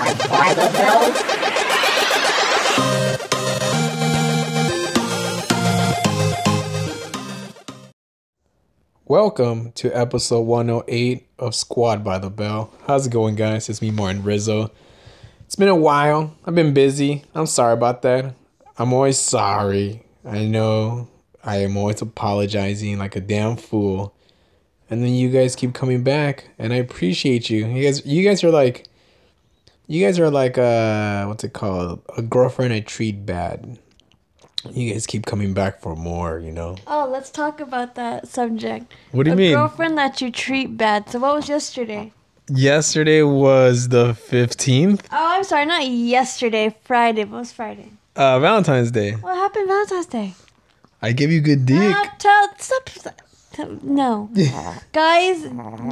The Bell. Welcome to episode 108 of Squad by the Bell. How's it going, guys? It's me, Martin Rizo. It's been a while. I've been busy. I'm sorry about that. I'm always sorry. I know I am always apologizing like a damn fool. And then you guys keep coming back, and I appreciate you. You guys, you guys are like, you guys are like, uh, what's it called? A girlfriend I treat bad. You guys keep coming back for more, you know. Oh, let's talk about that subject. What do you a mean? girlfriend that you treat bad. So what was yesterday? Yesterday was the 15th, Oh, I'm sorry, not yesterday. Friday. What was Friday? uh, Valentine's Day. What happened Valentine's Day? I give you good dick. Uh, tell, stop, stop. No. Guys,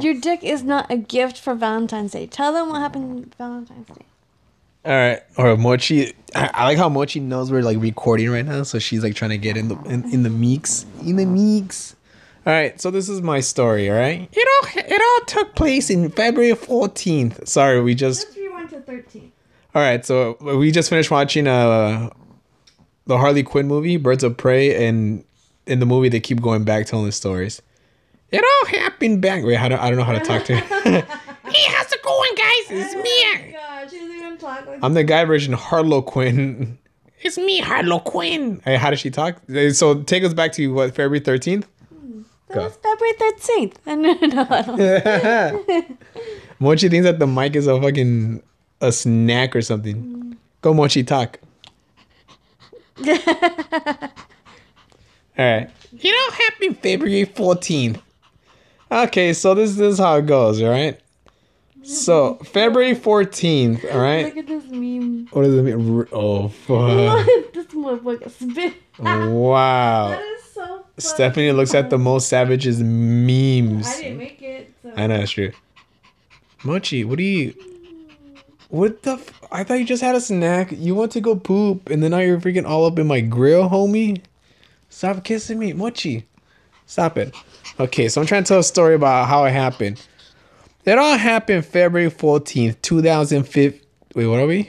your dick is not a gift for Valentine's Day. Tell them what happened Valentine's Day. All right. Or Mochi. I, I like how Mochi knows we're like recording right now, so she's like trying to get in the in, in the mix. In the mix. All right. So this is my story. All right. It all it all took place in February 14th. Sorry, we just. rewind to 13. All right. So we just finished watching uh the Harley Quinn movie, Birds of Prey, and in the movie they keep going back telling the stories. It all happened back. Wait, I don't, I don't know how to talk to her. hey, how's it going, guys? Oh it's me. Even talking. I'm the guy version Harlow Quinn. It's me, Harlow Quinn. Hey, how does she talk? So take us back to what February 13th. Hmm, that was February 13th. no, no, I don't. Mochi thinks that the mic is a fucking a snack or something. Hmm. Go Mochi talk. All right. You know, happy February 14th. Okay, so this, this is how it goes, all right? So, February 14th, all right? Look at this meme. What does it mean? Oh, fuck. this motherfucker spit. Wow. That is so funny. Stephanie looks at the most savages memes. I didn't make it. So. I know that's true. Mochi, what do you? What the? F- I thought you just had a snack. You want to go poop, and then now you're freaking all up in my grill, homie. Stop kissing me, Mochi. Stop it. Okay, so I'm trying to tell a story about how it happened. It all happened February 14th, 2005. Wait, what are we?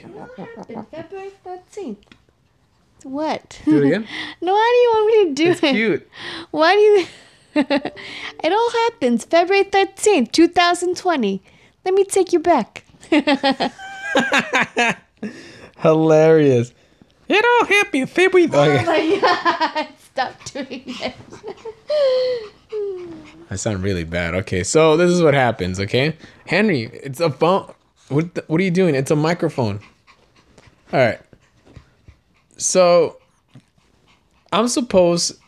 February 13th. What? Do it again. no, why do you want me to do It's it? cute. Why do you. it all happens February 13th, 2020. Let me take you back. Hilarious. It all happened February. Oh Okay. my god. Stop doing it. I sound really bad. Okay, so this is what happens. Okay, Henry, it's a phone. What the, What are you doing? It's a microphone. All right. So I'm supposed.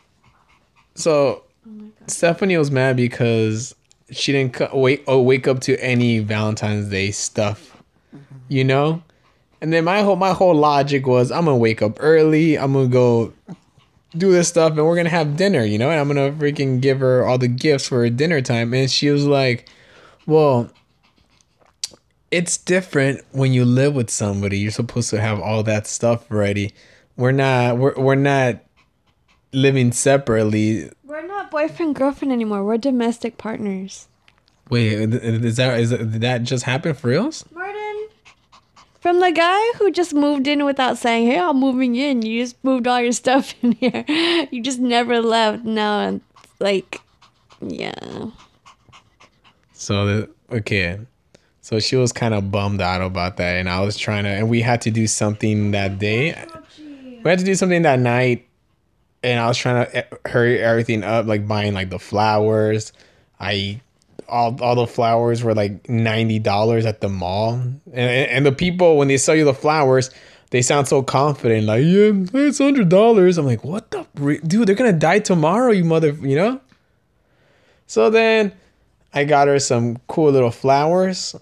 So Stephanie was mad because she didn't co- wake oh, wake up to any Valentine's Day stuff, you know. And then my whole my whole logic was I'm gonna wake up early. I'm gonna go do this stuff and we're gonna have dinner, you know, and I'm gonna freaking give her all the gifts for dinner time. And she was like, Well, it's different when you live with somebody. You're supposed to have all that stuff ready. We're not we're we're not living separately. We're not boyfriend girlfriend anymore. We're domestic partners. Wait, is that is that, just happened for reals? Martin. From the guy who just moved in without saying, "Hey, I'm moving in." You just moved all your stuff in here. You just never left. Now, like, yeah. So the okay. So she was kind of bummed out about that, and I was trying to, and we had to do something that day. We had to do something that night, and I was trying to eh, hurry everything up, like buying like the flowers. I all all the flowers were like ninety dollars at the mall, and and the people when they sell you the flowers, they sound so confident, like yeah, it's hundred dollars. I'm like, what the re- dude? They're gonna die tomorrow, you mother, you know. So then, I got her some cool little flowers,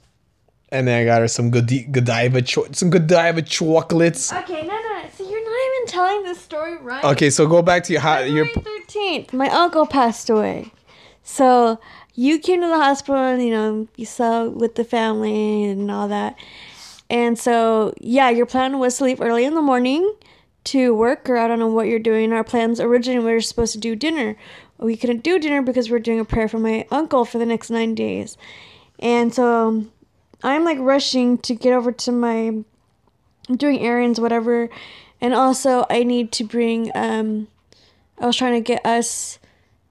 and then I got her some Godi- Godiva cho- some Godiva chocolates. Okay, no, no. So you're not even telling the story right. Okay, so go back to your how your February thirteenth, my uncle passed away. So you came to the hospital, and, you know, you saw with the family and all that. And so, yeah, your plan was to leave early in the morning to work, or I don't know what you're doing. Our plans originally we were supposed to do dinner. We couldn't do dinner because we are doing a prayer for my uncle for the next nine days. And so I'm like rushing to get over to my doing errands, whatever. And also I need to bring um I was trying to get us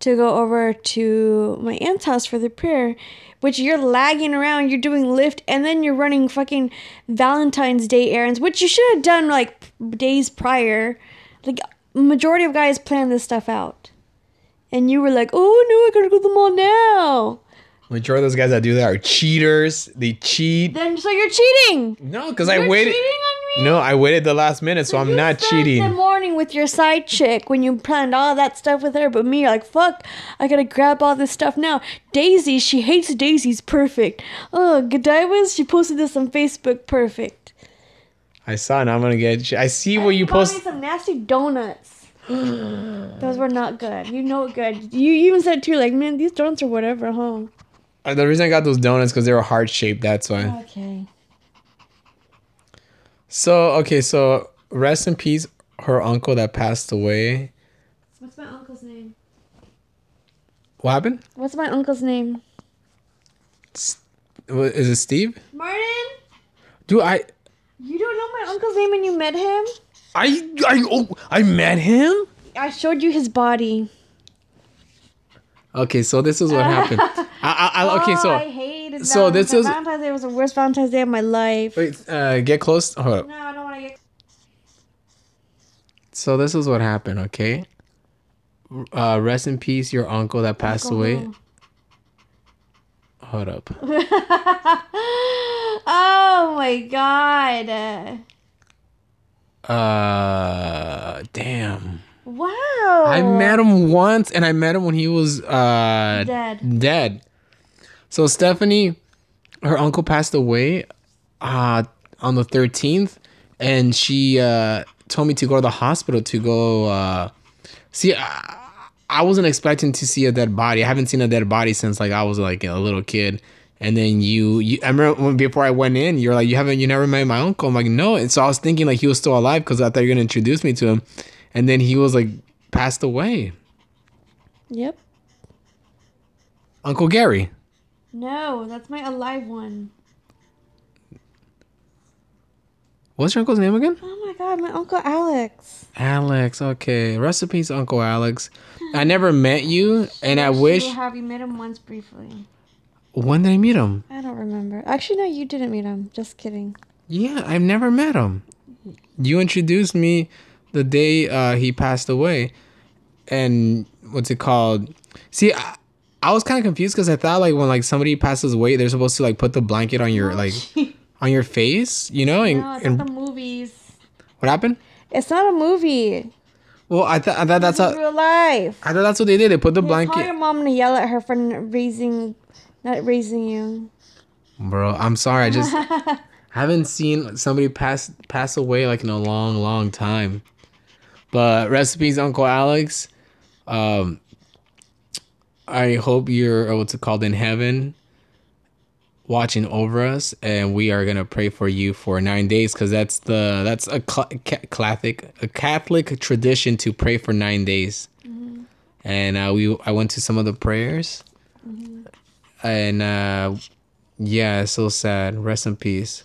to go over to my aunt's house for the prayer, which you're lagging around, you're doing Lyft, and then you're running fucking Valentine's Day errands, which you should have done like days prior. Like majority of guys plan this stuff out. And you were like, oh no, I gotta go to the mall now. Majority of those guys that do that are cheaters. They cheat. Then so you're cheating. No, because I waited. Cheating on me. No, I waited the last minute, so I'm You not cheating. The morning with your side chick when you planned all that stuff with her, but me, you're like, fuck, I gotta grab all this stuff now. Daisy, she hates Daisy's perfect. Oh, Godiva's, she posted this on Facebook, perfect. I saw, and I'm gonna get. I see what you posted. me some nasty donuts. Those were not good. You know good. You even said too, like, man, these donuts are whatever, huh? Uh, The reason I got those donuts because they were heart shaped. That's why. Okay. So okay, so rest in peace, her uncle that passed away. What's my uncle's name? What happened? What's my uncle's name? Wa- Is it Steve? Martin? Do I? You don't know my uncle's name and you met him? I I oh I met him. I showed you his body. Okay, so this is what happened. I, I, I okay, oh, I so this is- Valentine's Day was the worst Valentine's Day of my life. wait, uh, get close. Hold up. No, I don't want to get. So this is what happened. Okay. Uh, rest in peace, your uncle that passed away. Hold up. oh my god! Uh, damn. Wow. I met him once, and I met him when he was uh Dead. Dead. So Stephanie, her uncle passed away, uh, on the thirteenth, and she uh told me to go to the hospital to go uh see. I, I wasn't expecting to see a dead body. I haven't seen a dead body since like I was like a little kid. And then you, you I remember when, before I went in, you're like, you haven't, you never met my uncle. I'm like, no. And so I was thinking like he was still alive because I thought you were gonna introduce me to him. And then he was like passed away. Yep. Uncle Gary. No, that's my alive one. What's your uncle's name again? Oh my god, my uncle Alex. Alex. Okay. Recipes, Uncle Alex. I never met you, and I wish. Have you met him once briefly? When did I meet him? I don't remember. Actually, no, you didn't meet him. Just kidding. Yeah, I've never met him. You introduced me the day uh, he passed away, and what's it called? See, I, I was kind of confused because I thought like when like somebody passes away, they're supposed to like put the blanket on your like on your face, you know? And, No, it's and not the movies. what happened? It's not a movie. Well, I thought I thought that's how real life. I thought that's what they did. They put the blanket. Call your mom and yell at her for raising, not raising you. Bro, I'm sorry. I just haven't seen somebody pass pass away like in a long, long time. But recipes, Uncle Alex. Um, I hope you're uh, what's it called in heaven, watching over us, and we are gonna pray for you for nine days because that's the that's a Catholic a Catholic tradition to pray for nine days. And uh, we I went to some of the prayers, and uh, yeah, so sad. Rest in peace.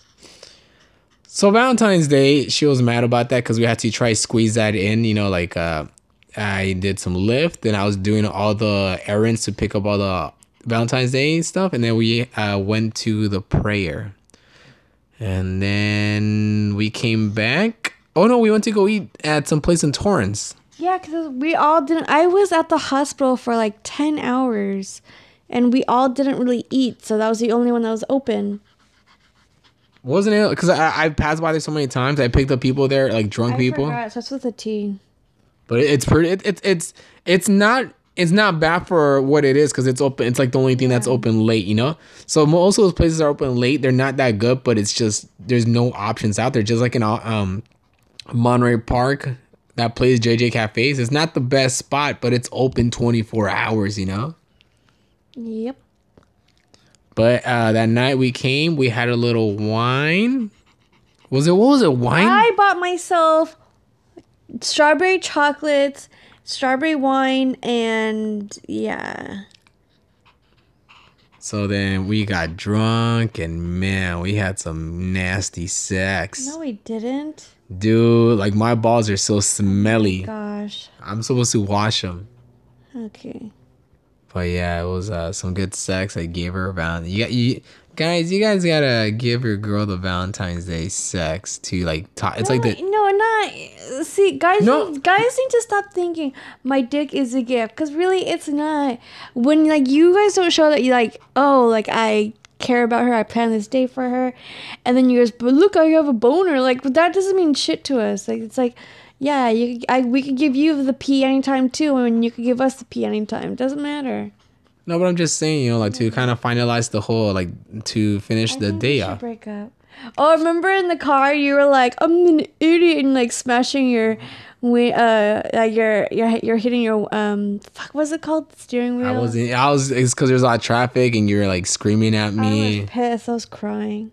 So Valentine's Day, she was mad about that because we had to try squeeze that in. You know, like uh, I did some lift and I was doing all the errands to pick up all the Valentine's Day stuff, and then we uh, went to the prayer, and then we came back. Oh no, we went to go eat at some place in Torrance. Yeah, because we all didn't. I was at the hospital for like 10 hours and we all didn't really eat. So that was the only one that was open. Wasn't it? Because I, I passed by there so many times. I picked up people there, like drunk I people. forgot. So it's with a T. But it's pretty. It, it, it's it's not it's not bad for what it is because it's open. It's like the only thing that's open late, you know. So most of those places are open late. They're not that good, but it's just there's no options out there. Just like in uh, um Monterey Park, that place JJ Cafes. It's not the best spot, but it's open 24 hours, you know. Yep. But uh that night we came, we had a little wine. Was it what was it? Wine? I bought myself strawberry chocolates, strawberry wine, and yeah. So then we got drunk and man, we had some nasty sex. No, we didn't. Dude, like my balls are so smelly. Gosh. I'm supposed to wash them. Okay. But yeah, it was uh, some good sex. I gave her a Valentine. You, got- you guys, you guys gotta give your girl the Valentine's Day sex to like. talk. it's no, like the no, not. See, guys, No. need- guys need to stop thinking my dick is a gift because really it's not. When like you guys don't show that you like, oh, like I care about her, I plan this day for her, and then you guys, but look, I have a boner. Like that doesn't mean shit to us. Like it's like, yeah, you, I, we could give you the pee anytime too, and you could give us the pee anytime. Doesn't matter. No, but I'm just saying, you know, like to kind of finalize the whole, like to finish I the think we day should off. Break up. Oh, remember in the car you were like, "I'm an idiot," and like smashing your, wi- uh, like you're you're you're hitting your um, fuck, what's it called? Steering wheel. I wasn't. I was. It's because there's a lot of traffic and you're like screaming at I me. was pissed. I was crying.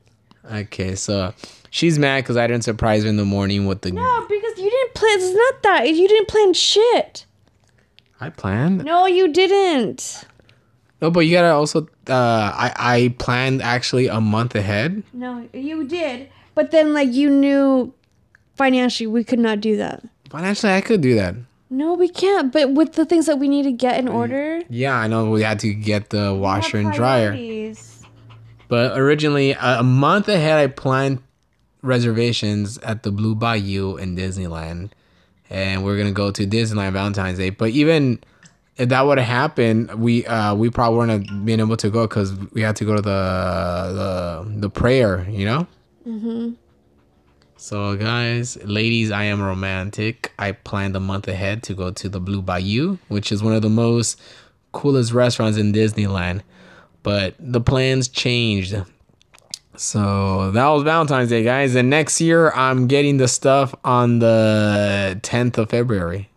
Okay, so she's mad because I didn't surprise her in the morning with the. No, because you didn't plan. It's not that you didn't plan shit. I planned. No, you didn't. No, but you gotta also. Uh, I I planned actually a month ahead. No, you did. But then, like, you knew financially we could not do that. Financially, I could do that. No, we can't. But with the things that we need to get in order, Yeah, I know we had to get the washer and dryer. But originally, a a month ahead, I planned reservations at the Blue Bayou in Disneyland, and we're gonna go to Disneyland Valentine's Day. But even if that would have happened, we uh we probably wouldn't have been able to go because we had to go to the the the prayer, you know. Mm-hmm. So guys, ladies, I am romantic. I planned a month ahead to go to the Blue Bayou, which is one of the most coolest restaurants in Disneyland but the plans changed. So that was Valentine's Day, guys. And next year, I'm getting the stuff on the 10th of February.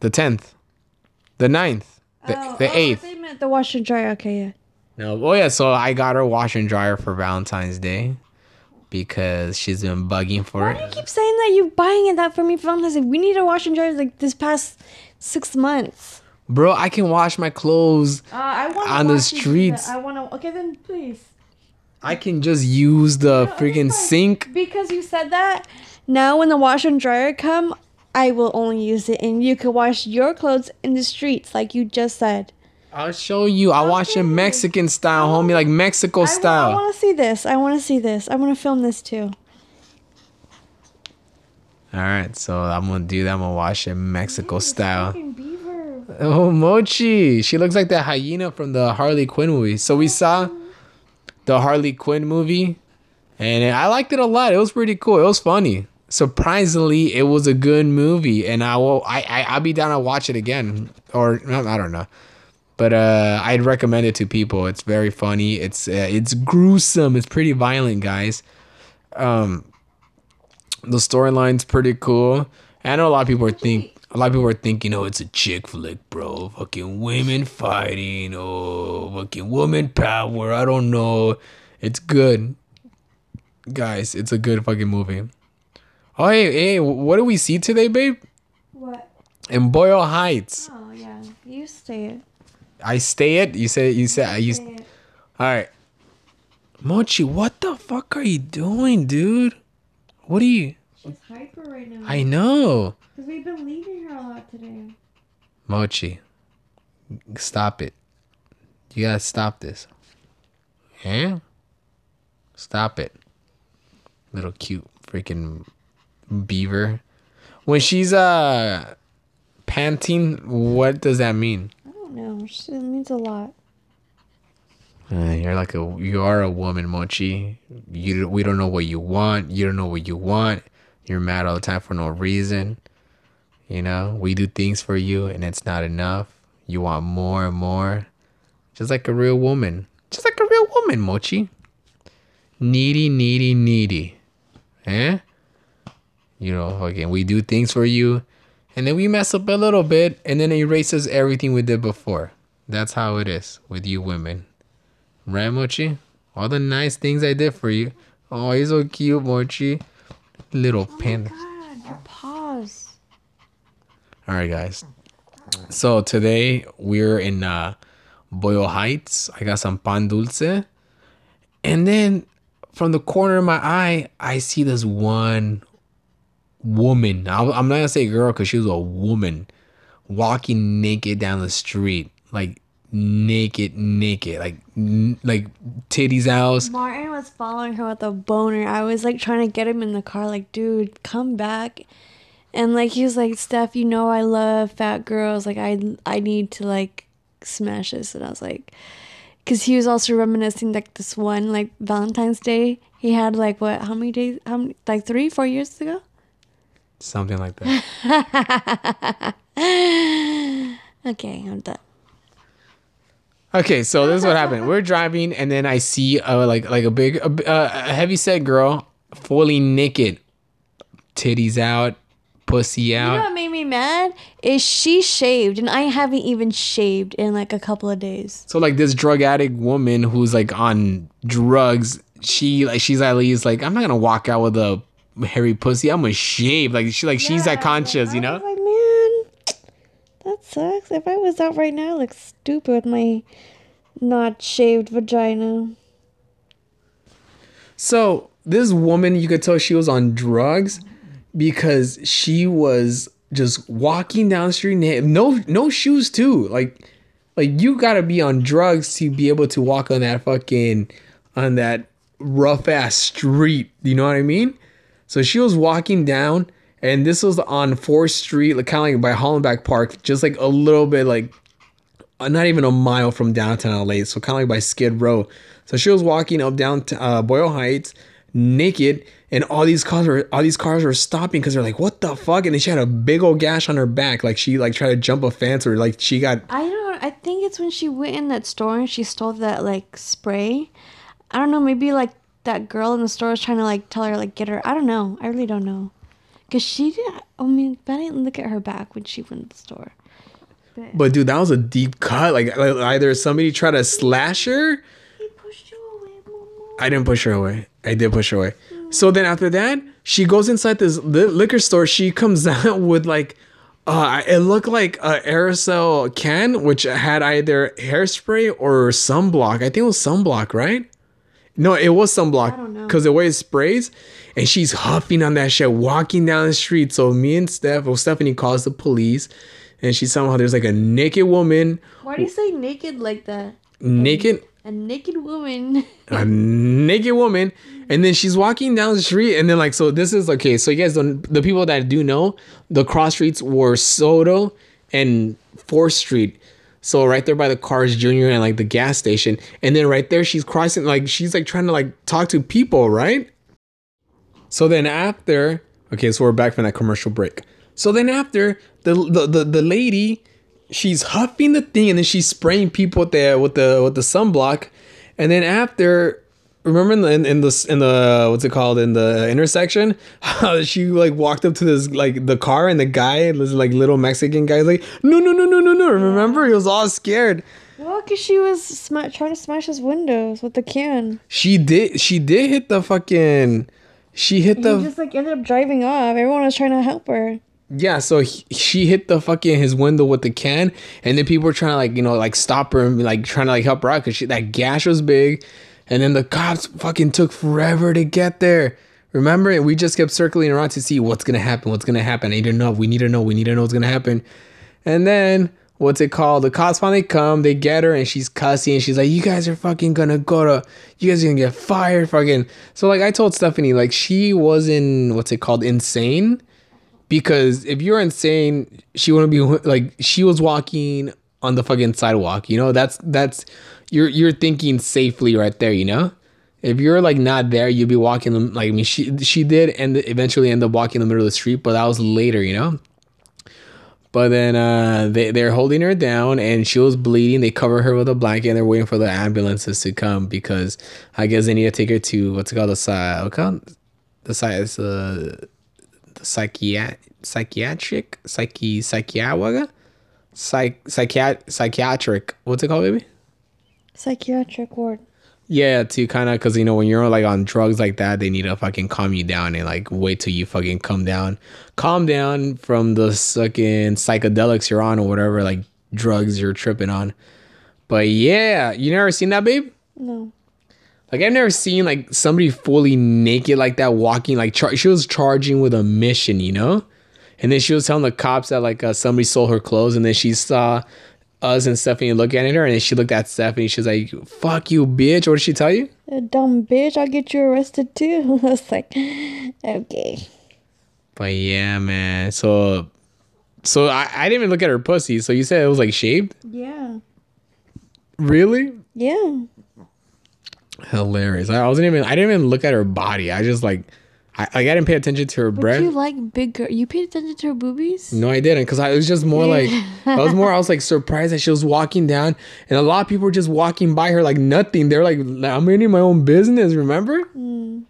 The 10th, the 9th, the, the 8th. They meant the washer and dryer. Okay, yeah. No, oh yeah. So I got her washer and dryer for Valentine's Day because she's been bugging for it. Why do you keep saying that you're buying it that for me for Valentine's Day? We need a washer and dryer like this past six months. Bro, I can wash my clothes. Uh, On the streets. I want to. Okay, then please. I can just use the freaking sink. Because you said that. Now, when the washer and dryer come, I will only use it, and you can wash your clothes in the streets, like you just said. I'll show you. I wash it Mexican style, homie, like Mexico style. I want to see this. I want to see this. I want to film this too. All right, so I'm gonna do that. I'm gonna wash it Mexico style. Oh, Mochi. She looks like that hyena from the Harley Quinn movie. So we saw the Harley Quinn movie, and I liked it a lot. It was pretty cool. It was funny. Surprisingly, it was a good movie, and I will. I, I I'll be down to watch it again, or I don't know. But uh, I'd recommend it to people. It's very funny. It's uh, it's gruesome. It's pretty violent, guys. Um, the storyline's pretty cool. I know a lot of people are think a lot of people are thinking, oh, it's a chick flick, bro. Fucking women fighting, oh, fucking woman power. I don't know. It's good, guys. It's a good fucking movie. Oh, hey, hey, what do we see today, babe? What? In Boyle Heights. Oh yeah, you stay it. I stay it. You said you said you. Say it. All right, Mochi. What the fuck are you doing, dude? What are you? She's hyper right now. I know. Because we've been leaving her a lot today. Mochi, stop it. You gotta stop this. Yeah? Stop it. Little cute freaking beaver. When she's uh panting, what does that mean? I don't know. It means a lot. Uh, you're like a you are a woman, Mochi. You we don't know what you want. You don't know what you want. You're mad all the time for no reason. You know, we do things for you and it's not enough. You want more and more. Just like a real woman. Just like a real woman, Mochi. Needy, needy, needy. Eh? You know, again, we do things for you and then we mess up a little bit and then it erases everything we did before. That's how it is with you women. Right, Mochi? All the nice things I did for you. Oh, he's so cute, Mochi. Little panda. God, your paws. All right, guys. So today we're in uh, Boyle Heights. I got some pan dulce. And then from the corner of my eye, I see this one woman. I'm not gonna say girl because she was a woman walking naked down the street, like naked, naked, like n- like titties out. Martin was following her with a boner. I was like trying to get him in the car, like, dude, come back. And like he was like, Steph, you know I love fat girls. Like I I need to like smash this. And I was like, because he was also reminiscing like this one like Valentine's Day he had like what how many days how many, like three four years ago. Something like that. Okay, I'm done. Okay, so this is what happened. We're driving, and then I see uh, like like a big a, uh, a heavy set girl, fully naked, titties out, pussy out. You know what made me mad is she shaved and I haven't even shaved in like a couple of days. So like this drug addict woman who's like on drugs, she like she's at least like I'm not gonna walk out with a hairy pussy. I'm gonna shave. Like she like she's that conscious, you know. like, man, that sucks. If I was out right now, I look stupid with my not shaved vagina. So this woman, you could tell she was on drugs because she was just walking down the street, no no shoes too. Like like you gotta be on drugs to be able to walk on that fucking on that rough ass street. You know what I mean? So she was walking down, and this was on Fourth Street, like kind of like by Hollenbeck Park, just like a little bit like uh, not even a mile from downtown LA, so kind of like by Skid Row. So she was walking up down to uh, Boyle Heights, naked, and all these cars were all these cars were stopping because they're like, "What the fuck?" And then she had a big old gash on her back, like she like tried to jump a fence or like she got. I don't. I think it's when she went in that store and she stole that like spray. I don't know. Maybe like that girl in the store was trying to like tell her like get her. I don't know. I really don't know. Cause she didn't. I mean, but I didn't look at her back when she went to the store. But dude, that was a deep cut. Like, like either somebody tried to slash her. He pushed you away, Momo. I didn't push her away. I did push her away. So then after that, she goes inside this li- liquor store. She comes out with like, uh, it looked like a aerosol can, which had either hairspray or sunblock. I think it was sunblock, right? No, it was sunblock don't know. because the way it sprays, and she's huffing on that shit, walking down the street. So me and Steph, well, Stephanie calls the police, and she somehow there's like a naked woman, Why do you say naked like that? naked A naked woman. a naked woman and then she's walking down the street and then like so this is okay so you guys don't the people that do know the cross streets were soto and fourth street so right there by the Carl's Junior and like the gas station. And then right there she's crossing like she's like trying to like talk to people right? So then after okay so we're back from that commercial break. So then after the the the, the lady she's huffing the thing and then she's spraying people with the with the with the sunblock. And then after remember in the in, in the in the what's it called in the intersection how she like walked up to this like the car and the guy this like little mexican guy like no no no no no no remember he was all scared well, cause she was sma- trying to smash his windows with the can. she did she did hit the fucking she hit the He just like ended up driving off. Everyone was trying to help her. Yeah, so he, she hit the fucking his window with the can, and then people were trying to like you know like stop her and like trying to like help her out because that gash was big, and then the cops fucking took forever to get there. Remember, we just kept circling around to see what's gonna happen, what's gonna happen. I need to know. We need to know. We need to know what's gonna happen. And then what's it called? The cops finally come. They get her, and she's cussing. And she's like, "You guys are fucking gonna go to. You guys are gonna get fired, fucking." So like I told Stephanie, like she wasn't what's it called insane because if you're insane, she wouldn't be like she was walking on the fucking sidewalk. You know, that's that's you're you're thinking safely right there. You know, if you're like not there, you'd be walking. Like I mean, she she did and eventually end up walking in the middle of the street, but that was later. You know. But then uh, they they're holding her down and she was bleeding. They cover her with a blanket and they're waiting for the ambulances to come because I guess they need to take her to what's it called the side. Called the side is uh, the psychiat psychiatric psyche psychiatric psych psychiat psychiatric what's it called baby Psychiatric ward. yeah to kind of because you know when you're like on drugs like that they need to fucking calm you down and like wait till you fucking come down calm down from the fucking psychedelics you're on or whatever like drugs you're tripping on But yeah, you never seen that, babe? No. Like I've never seen like somebody fully naked like that walking like char- she was charging with a mission, you know? And then she was telling the cops that like uh, somebody stole her clothes and then she saw us and Stephanie looking at her and then she looked at Stephanie. She was like, "Fuck you, bitch." What did she tell you? A dumb bitch, I'll get you arrested too. I was like, okay. But yeah, man. So so I, I didn't even look at her pussy. So you said it was like shaved? Yeah. Really? Yeah. Hilarious. I wasn't even I didn't even look at her body. I just like I like I didn't pay attention to her But breath. you like big girl. You paid attention to her boobies? No, I didn't, cause I was just more like I was more. I was like surprised that she was walking down, and a lot of people were just walking by her like nothing. They're like, I'm minding my own business. Remember? Mm.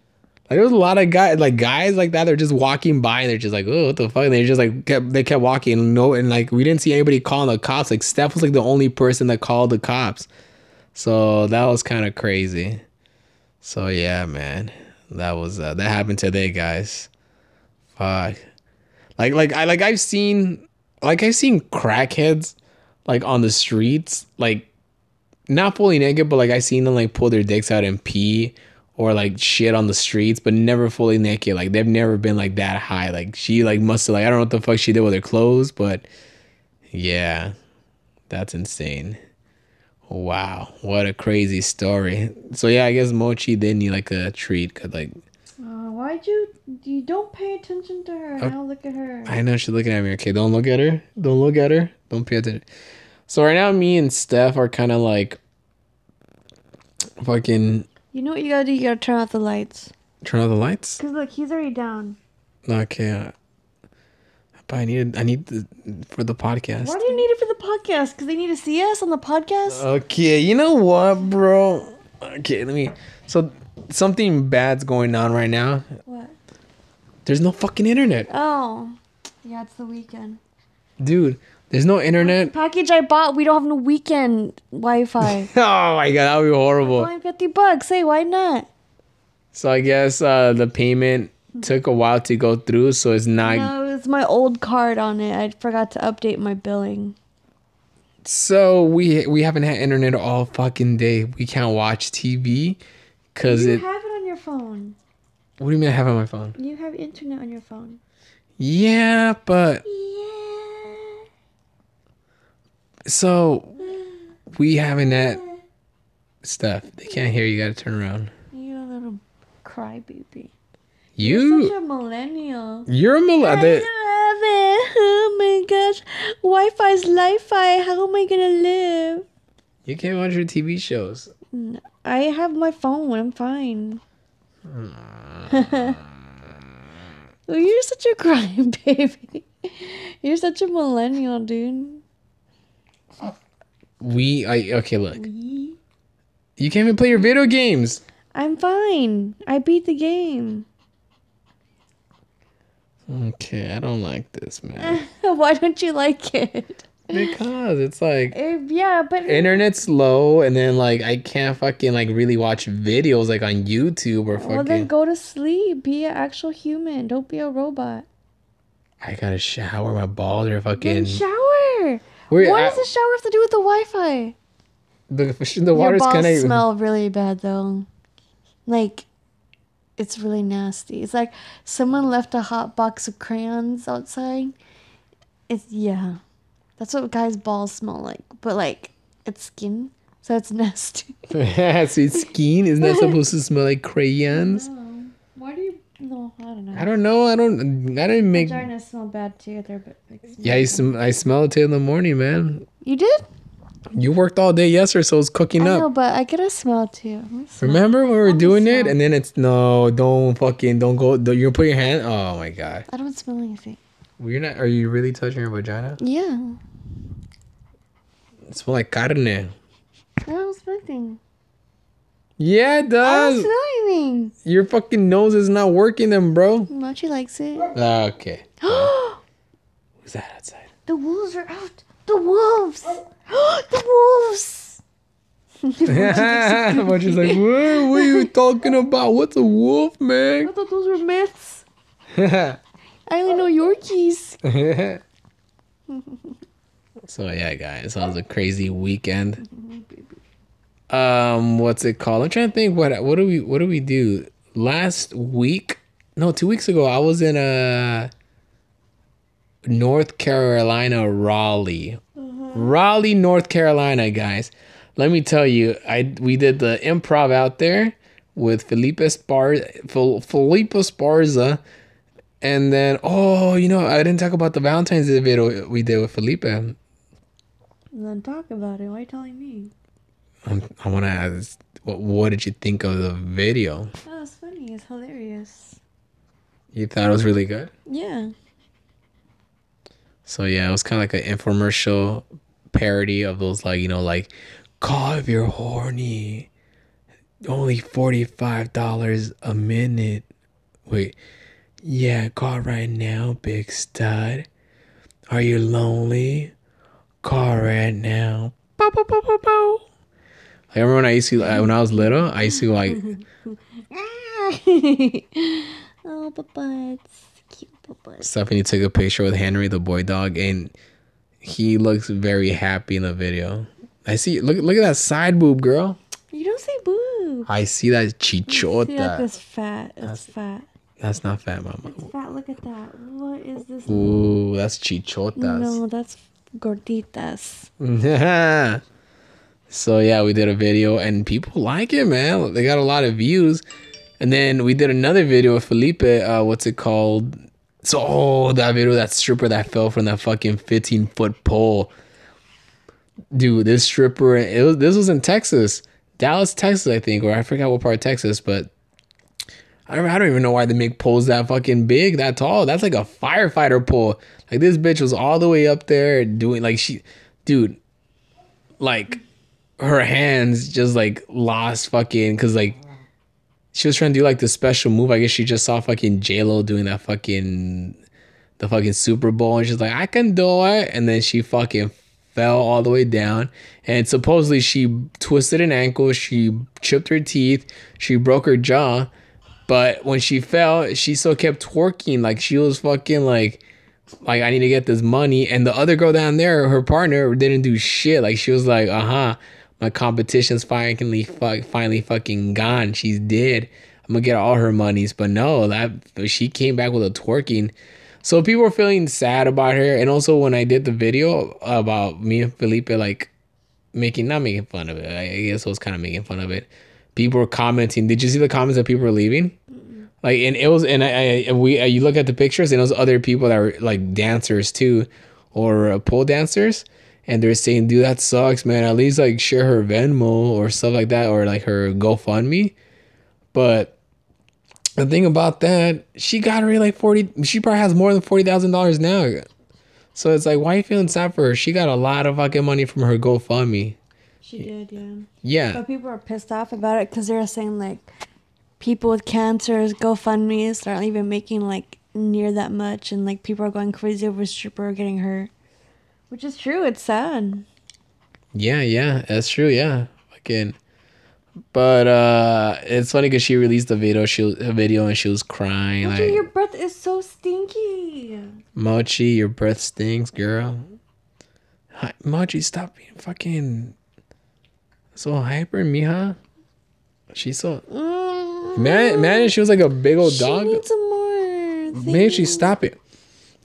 Like there was a lot of guys, like guys like that. They're just walking by, and they're just like, oh, what the fuck? And they just like kept they kept walking. And no, and like we didn't see anybody calling the cops. Like Steph was like the only person that called the cops. So that was kind of crazy. So yeah, man, that was uh, that happened today, guys. Fuck. Like like I like I've seen like I've seen crackheads like on the streets, like not fully naked, but like I seen them like pull their dicks out and pee or like shit on the streets, but never fully naked. Like they've never been like that high. Like she like must have like I don't know what the fuck she did with her clothes, but yeah, that's insane. Wow, what a crazy story. So yeah, I guess Mochi did need like a treat, cause like Uh, why'd you? You don't pay attention to her. Oh. Now look at her. I know she's looking at me. Okay, don't look at her. Don't look at her. Don't pay attention. So right now, me and Steph are kind of like fucking You know what you gotta do? You gotta turn off the lights. turn off the lights. Cause look, he's already down. Okay, uh, but I need I need the, for the podcast. Why do you need it for the podcast? Cause they need to see us on the podcast. Okay, you know what, bro? Okay, let me. So something bad's going on right now. what? There's no fucking internet, Oh, yeah, it's the weekend. dude. There's no internet. Package I bought. We don't have no weekend Wi-Fi. Oh my god, that would be horrible. Only fifty bucks. Hey, why not? So I guess uh, the payment took a while to go through, so it's not. No, it's my old card on it. I forgot to update my billing. So we we haven't had internet all fucking day. We can't watch TV because You it. have it on your phone. What do you mean I have it on my phone? You have internet on your phone. Yeah, but Yeah. so we haven't had stuff. They can't hear you. Gotta turn around. You little crybaby. You Such a millennial. you're a I millennial. love it. Oh my gosh. Wi-Fi's Li-Fi. How am I gonna live? You can't watch your TV shows. I have my phone. I'm fine. Hmm. Oh, You're such a crying baby. You're such a millennial, dude. We I okay look. we? You can't even play your video games. I'm fine. I beat the game. Okay, I don't like this, man. Why don't you like it? because it's like Eh, yeah, but internet's low and then like I can't fucking like really watch videos like on YouTube or fucking. well, then go to sleep. Be an actual human. Don't be a robot. I gotta shower my balls or Then fucking shower. Where- what I- does the shower have to do with the Wi-Fi? the the Your water's balls kinda smell really bad though. Like, it's really nasty. It's like someone left a hot box of crayons outside. It's yeah, that's what guys' balls smell like. But like, it's skin, so it's nasty. yeah, so it's skin isn't that supposed to smell like crayons? Why do you? No, I don't know. I don't know. I don't. I don't make. Vaginas smell bad too. They're but Yeah, I, sm- I smell it till in the morning, man. you did. You worked all day yesterday, so it's cooking I up. know, but I get a smell too. Smell. Remember when we were doing it, and then it's no, don't fucking, don't go. Don't, you put your hand. Oh my god, I don't smell anything. well, you're not. Are you really touching your vagina? Yeah, It smells like carne. I don't smell anything. Yeah, it I does. don't smell anything. Your fucking nose is not working, then, bro. Mochi likes it. Okay. Who's that outside? The wolves are out. The wolves. the wolves. yeah, Mochi's like, what? What are you talking about? What's a wolf, man? I thought those were myths. I only know Yorkies. So yeah, guys, that was a crazy weekend. Um, what's it called? I'm trying to think. What what do we what do we do last week? No, two weeks ago. I was in a North Carolina, Raleigh, Raleigh, North Carolina, guys. Let me tell you, I we did the improv out there with Felipe Spar Fel- Felipe Esparza, and then oh, you know, I didn't talk about the Valentine's Day video we did with Felipe. Then talk about it. Why are you telling me? Um, I want to ask, what, what did you think of the video? Oh, it's funny. It's hilarious. You thought it was really good? Yeah. So yeah, it was kind of like an infomercial parody of those like you know like call if you're horny. Only forty five dollars a minute. Wait, yeah, call right now, big stud. Are you lonely? Call right now. Bow, bow, bow, bow, bow. I remember when I used to uh, when I was little, I used to like oh, butts. Stephanie took a picture with Henry, the boy dog, and he looks very happy in the video. I see. Look, look at that side boob, girl. You don't say boob. I see that See, like chichota. it's fat. It's fat. That's not fat, mama. Fat. Look at that. What is this? Ooh, that's chichotas. No, that's gorditas. Yeah. so yeah, we did a video, and people like it, man. They got a lot of views. And then we did another video with Felipe. Uh, what's it called? So oh, that video, that stripper that fell from that fucking 15 foot pole. Dude, this stripper, it was, this was in Texas, Dallas, Texas, I think, or I forgot what part of Texas, but I don't, I don't even know why they make poles that fucking big, that tall. That's like a firefighter pole. Like this bitch was all the way up there doing like she, dude, like her hands just like lost fucking because like she was trying to do like the special move. I guess she just saw fucking J Lo doing that fucking the fucking Super Bowl, and she's like, I can do it, and then she fucking fell all the way down, and supposedly she twisted an ankle, she chipped her teeth, she broke her jaw, but when she fell, she still kept twerking like she was fucking like. Like I need to get this money, and the other girl down there, her partner, didn't do shit. Like she was like, "Uh huh, my competition's finally fuck, finally fucking gone. She's dead. I'm gonna get all her monies." But no, that she came back with a twerking. So people were feeling sad about her, and also when I did the video about me and Felipe, like making not making fun of it. I guess I was kind of making fun of it. People were commenting. Did you see the comments that people were leaving? Like, and it was, and I, I we, uh, you look at the pictures, and those other people that were like dancers too, or uh, pole dancers, and they're saying, "Dude, that sucks, man. At least like share her Venmo or stuff like that, or like her GoFundMe." But the thing about that, she got already like forty. She probably has more than forty thousand dollars now. So it's like, why are you feeling sad for her? She got a lot of fucking money from her GoFundMe. She did, yeah. Yeah, But people are pissed off about it because they're saying like people with cancers, GoFundMe's aren't even making like near that much, and like people are going crazy over stripper getting hurt, which is true. It's sad. Yeah, yeah, that's true. Yeah, fucking. But uh, it's funny because she released a video. She a video and she was crying Mochi, like, your breath is so stinky. "Mochi, your breath stinks, girl." Hi, Mochi, stop being fucking so hyper, mija. She's so Mm, man. Man, she was like a big old she dog. needs some more. Maybe she stop it.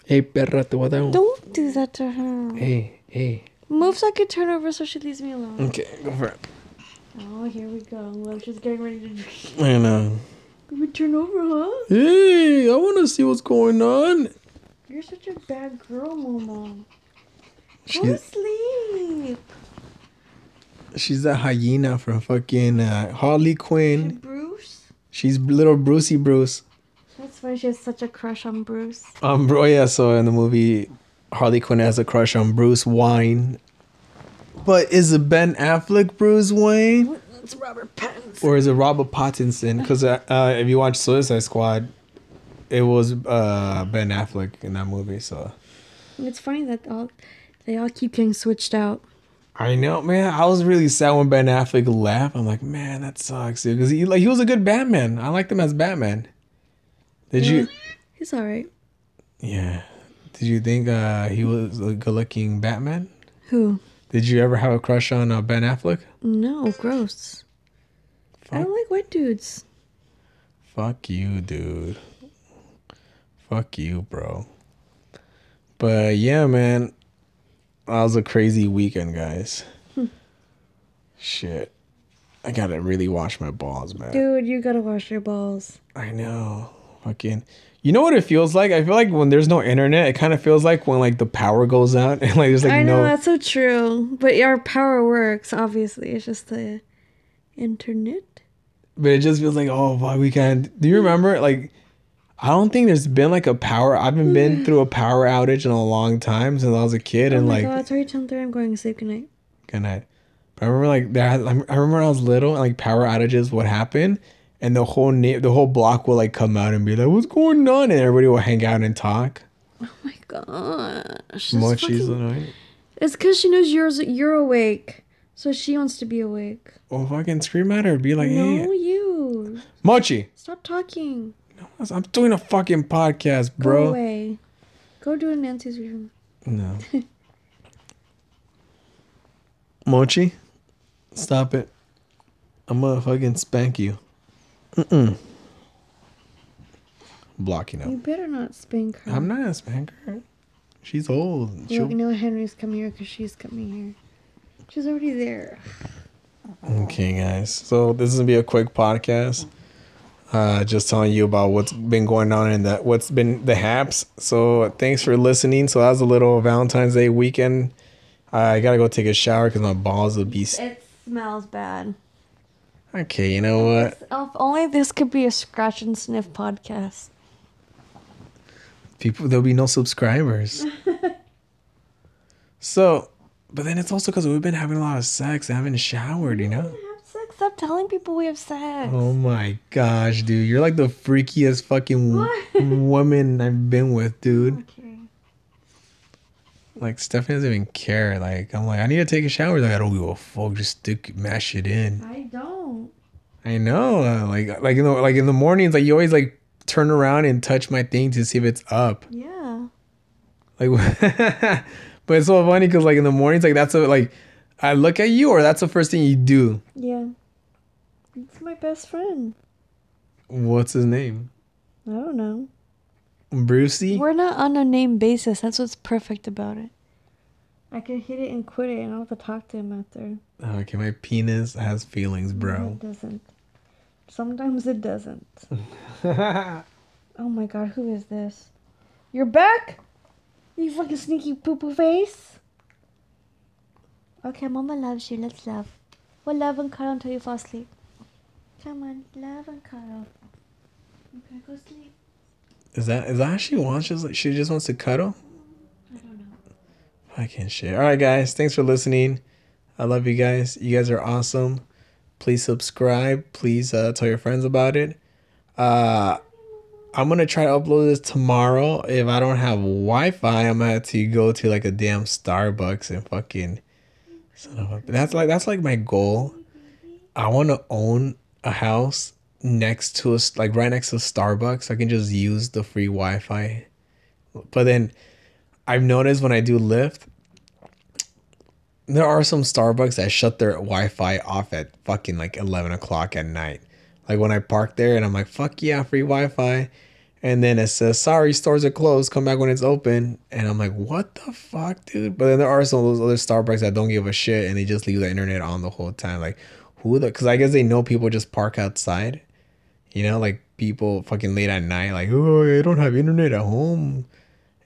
Hey, perra, te voy a dar un- Don't do that to her. Hey, hey. Move so I can turn over so she leaves me alone. Okay, go for it. Oh, here we go. Look, she's getting ready to drink. I know. We turn over, huh? Hey, I want to see what's going on. You're such a bad girl, Momo. Go She, to sleep. she's that hyena from fucking uh, Harley Quinn. Bruce. She's little Brucey Bruce. That's why she has such a crush on Bruce. Um, bro, yeah. So in the movie, Harley Quinn has a crush on Bruce Wayne. But is it Ben Affleck Bruce Wayne It's Robert Pattinson. or is it Robert Pattinson? Because uh, uh, if you watch Suicide Squad, it was uh, Ben Affleck in that movie. So It's funny that all they all keep getting switched out. I know, man. I was really sad when Ben Affleck left. I'm like, man, that sucks, dude. Because he like he was a good Batman. I liked him as Batman. Did you? He's all right. Yeah. Did you think uh, he was a good-looking Batman? Who? Did you ever have a crush on uh, Ben Affleck? No, gross. I don't like white dudes. fuck you, dude. Fuck you, bro. But yeah, man, that was a crazy weekend, guys. Shit, I gotta really wash my balls, man. Dude, you gotta wash your balls. I know. Fucking. You know what it feels like? I feel like when there's no internet, it kind of feels like when like the power goes out and like there's like I know no. that's so true, but our power works. Obviously, it's just the internet. But it just feels like oh fuck we can't. Do you remember like? I don't think there's been like a power. I haven't been mm. through a power outage in a long time since I was a kid, oh and like god, it's already ten thirty. I'm going to sleep. Good night. good night. But I remember like there. I remember when I was little, and, like power outages would happen, and the whole na- the whole block will like come out and be like, "What's going on?" And everybody will hang out and talk. Oh my gosh. It's Mochi's fucking- annoying. It's because she knows you're you're awake, so she wants to be awake. Well, fucking scream at her. Be like, "Hey, No, you. Mochi." Stop talking. I'm doing a fucking podcast, Go bro. away. Go do it in Nancy's room. No. Mochi, stop it. I'm gonna fucking spank you. Mm-mm. Blocking You better not spank her. I'm not gonna spank her. She's old. You know Henry's coming here because she's coming here. She's already there. Okay, guys. So this is gonna be a quick podcast. Uh, just telling you about what's been going on in that what's been the haps. So thanks for listening. So that was a little Valentine's Day weekend. I gotta go take a shower because my balls will be. s- It smells bad. Okay, you know what? Oh, if only this could be a scratch and sniff podcast. People, there'll be no subscribers. so, but then it's also because we've been having a lot of sex. I haven't showered, you know. Have sex. Stop telling people we have sex. Oh my gosh, dude, you're like the freakiest fucking What? woman I've been with, dude. Okay. Like Stephanie doesn't even care. Like I'm like, I need to take a shower. Like I don't give a fuck. Just stick, mash it in. I don't. I know. uh, like like in the like in the mornings, like you always like turn around and touch my thing to see if it's up. Yeah. Like, but it's so funny because like in the mornings, like that's a like I look at you, or that's the first thing you do. Yeah. It's my best friend. What's his name? I don't know. Brucey. We're not on a name basis. That's what's perfect about it. I can hit it and quit it, and I don't have to talk to him after. Okay, my penis has feelings, No, bro. It doesn't. Sometimes it doesn't. Oh my god, who is this? You're back? You fucking sneaky poo poo face. Okay, Mama loves you. Let's love. We'll love and cuddle until you fall asleep. Come on, love and cuddle. Okay, go sleep. is that is that how she wants? Just like she just wants to cuddle. I don't know. Fucking shit. All right, guys. Thanks for listening. I love you guys. You guys are awesome. Please subscribe. Please uh, tell your friends about it. Uh, I'm gonna try to upload this tomorrow. If I don't have Wi-Fi, I'm gonna have to go to like a damn Starbucks and fucking. A, that's like that's like my goal. I want to own a house next to us, like right next to Starbucks. I can just use the free Wi-Fi. But then I've noticed when I do Lyft, there are some Starbucks that shut their Wi-Fi off at fucking like eleven o'clock at night. Like when I park there and I'm like, "Fuck yeah, free Wi-Fi," and then it says, "Sorry, stores are closed. Come back when it's open." And I'm like, "What the fuck, dude?" But then there are some of those other Starbucks that don't give a shit and they just leave the internet on the whole time. Like, who the? Because I guess they know people just park outside. You know, like people fucking late at night, like, "Oh, I don't have internet at home."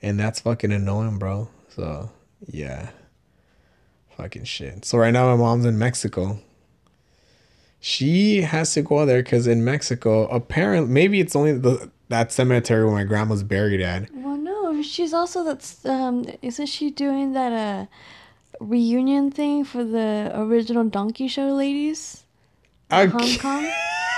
and that's fucking annoying, bro. So yeah, fucking shit. So right now my mom's in Mexico. She has to go there because in Mexico, apparently, maybe it's only the that cemetery where my grandma's buried at. Well, no, she's also that's um. Isn't she doing that uh reunion thing for the original Donkey Show ladies? I- Hong Kong.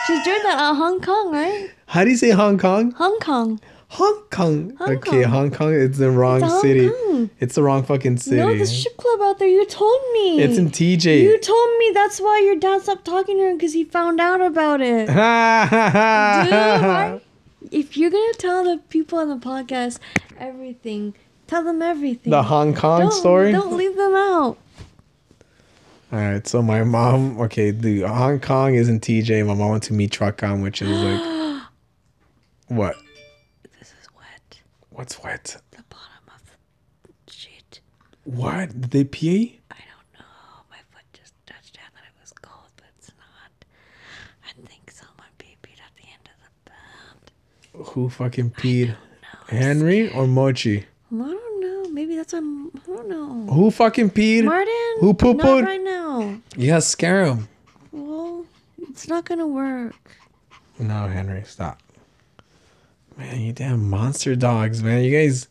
She's doing that at Hong Kong, right? How do you say Hong Kong? Hong Kong. Hong Kong. Hong okay, Kong. Hong Kong. It's the wrong It's city. Kong. It's the wrong fucking city. No, the strip club out there. You told me. it's in TJ. You told me that's why your dad stopped talking to him because he found out about it. Dude, why- if you're gonna tell the people on the podcast everything, Tell them everything. The Hong Kong don't, story. Don't leave them out. All right, so my mom, okay, the Hong Kong is in TJ. My mom went to Michoacan, which is like, what? This is wet. What's wet? The bottom of the sheet. What? Did they pee? I don't know. My foot just touched it. I thought it was cold, but it's not. I think someone peed at the end of the bed. Who fucking peed? Henry or Mochi? I don't know. Maybe that's I'm, I don't know. Who fucking peed? Martin? Who poo-pooed? Not right now. Yeah, scare him. Well, it's not gonna work. No, Henry, stop. Man, you damn monster dogs, man. You guys,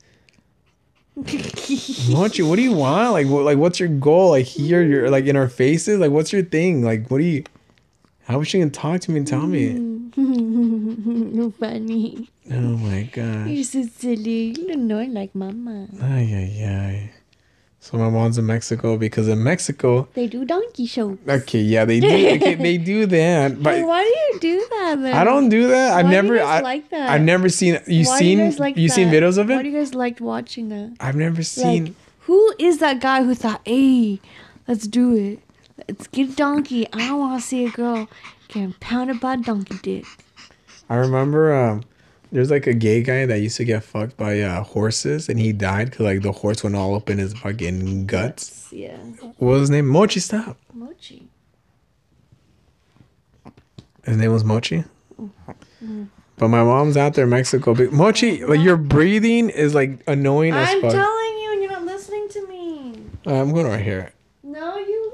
Mochi, what do you want? Like, what, like, what's your goal? Like here, you're like in our faces. Like, what's your thing? Like, what do you? How is she gonna talk to me and tell me? You're funny. Oh my god. You're so silly. You don't know like mama. Ay, ay, ay. So my mom's in Mexico because in Mexico, They do donkey show. okay, yeah, they do, okay, they do that, Hey, why do you do that then? I don't do that. I've Why do never, guys I, like that? I've never seen. You Why do seen? you like you seen videos of it? Why do you guys like watching that? I've never seen. Like, who is that guy who thought, hey, let's do it. Let's get a donkey. I don't want to see a girl getting pounded by a donkey dick. I remember um, there's like a gay guy that used to get fucked by uh, horses, and he died because like the horse went all up in his fucking guts. Yeah. What was his name? Mochi. Stop. Mochi. His name was Mochi. But my mom's out there in Mexico. Mochi, like your breathing is like annoying as I'm fuck. telling you, and you're not listening to me. Uh, I'm going right here. No, you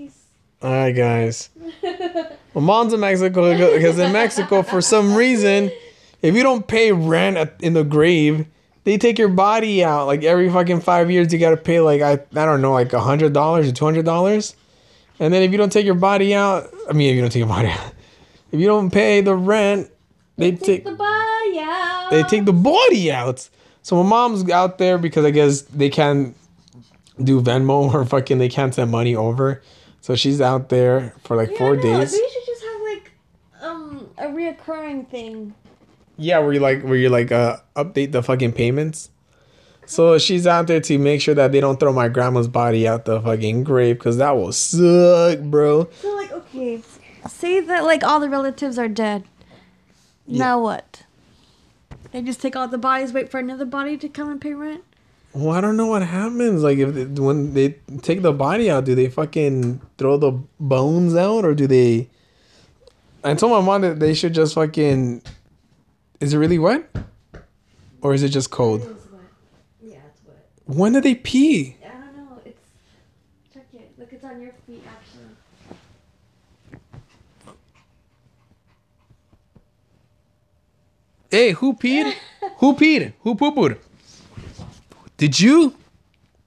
guys. All right, guys. My mom's in Mexico because in Mexico, for some reason, if you don't pay rent at, in the grave, they take your body out. Like every fucking five years, you gotta pay like I I don't know, like a hundred dollars or two hundred dollars. And then if you don't take your body out, I mean, if you don't take your body out, if you don't pay the rent, they take the body out. they take the body out. So my mom's out there because I guess they can't do Venmo or fucking they can't send money over. So she's out there for like Yeah, four no, days. We should just have like um a reoccurring thing. Yeah, where you like where you like uh update the fucking payments. So she's out there to make sure that they don't throw my grandma's body out the fucking grave because that will suck, bro. So like okay, say that like all the relatives are dead. Yeah. Now what? They just take all the bodies, wait for another body to come and pay rent. Well, I don't know what happens. Like if they, when they take the body out, do they fucking throw the bones out or do they? I told my mom that they should just fucking. Is it really wet? Or is it just cold? Yeah, it's wet. When did they pee? I don't know. It's check it. Look, it's on your feet actually. Hey, who peed? who peed? Who poo pooed? Did you?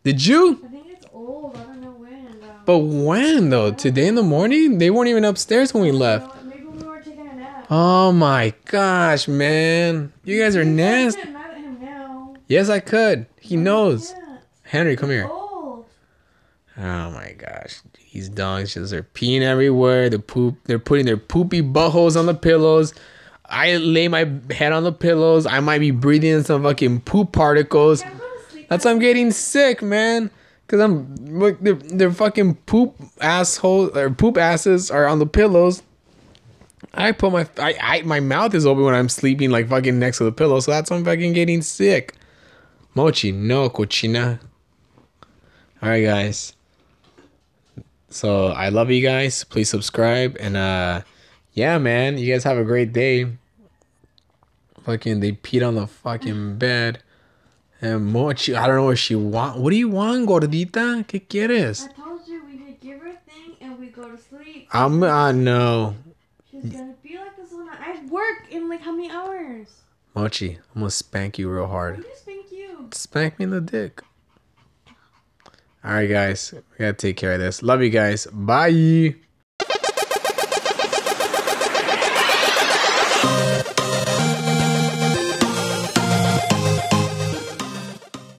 Did you? I think it's old. I don't know when. Though. But when though? Today in the morning? They weren't even upstairs when we left. what? Maybe we were taking a nap. Oh my gosh, man. You guys are nasty. can't mad at him now. Yes, I could. He knows. Henry, come here. Oh my gosh. These dogs just are peeing everywhere. The poop they're putting their poopy buttholes on the pillows. I lay my head on the pillows. I might be breathing in some fucking poop particles. I'm going to sleep. That's why I'm getting sick, man. Cause I'm look, their their fucking poop asshole or poop asses are on the pillows. I put my I, I my mouth is open when I'm sleeping, like fucking next to the pillow. So that's why I'm fucking getting sick. Mochi, no cochina. All right, guys. So I love you guys. Please subscribe and uh, yeah, man. You guys have a great day. Fucking, they peed on the fucking bed. And Mochi, I don't know what she want. What do you want, gordita? ¿Qué quieres? I told you we could give her a thing and we go to sleep. I'm, uh, no. Gonna be like this one. I work in like how many hours? Mochi, I'm gonna spank you real hard. thank you. Spank me in the dick. All right, guys. We gotta take care of this. Love you guys. Bye.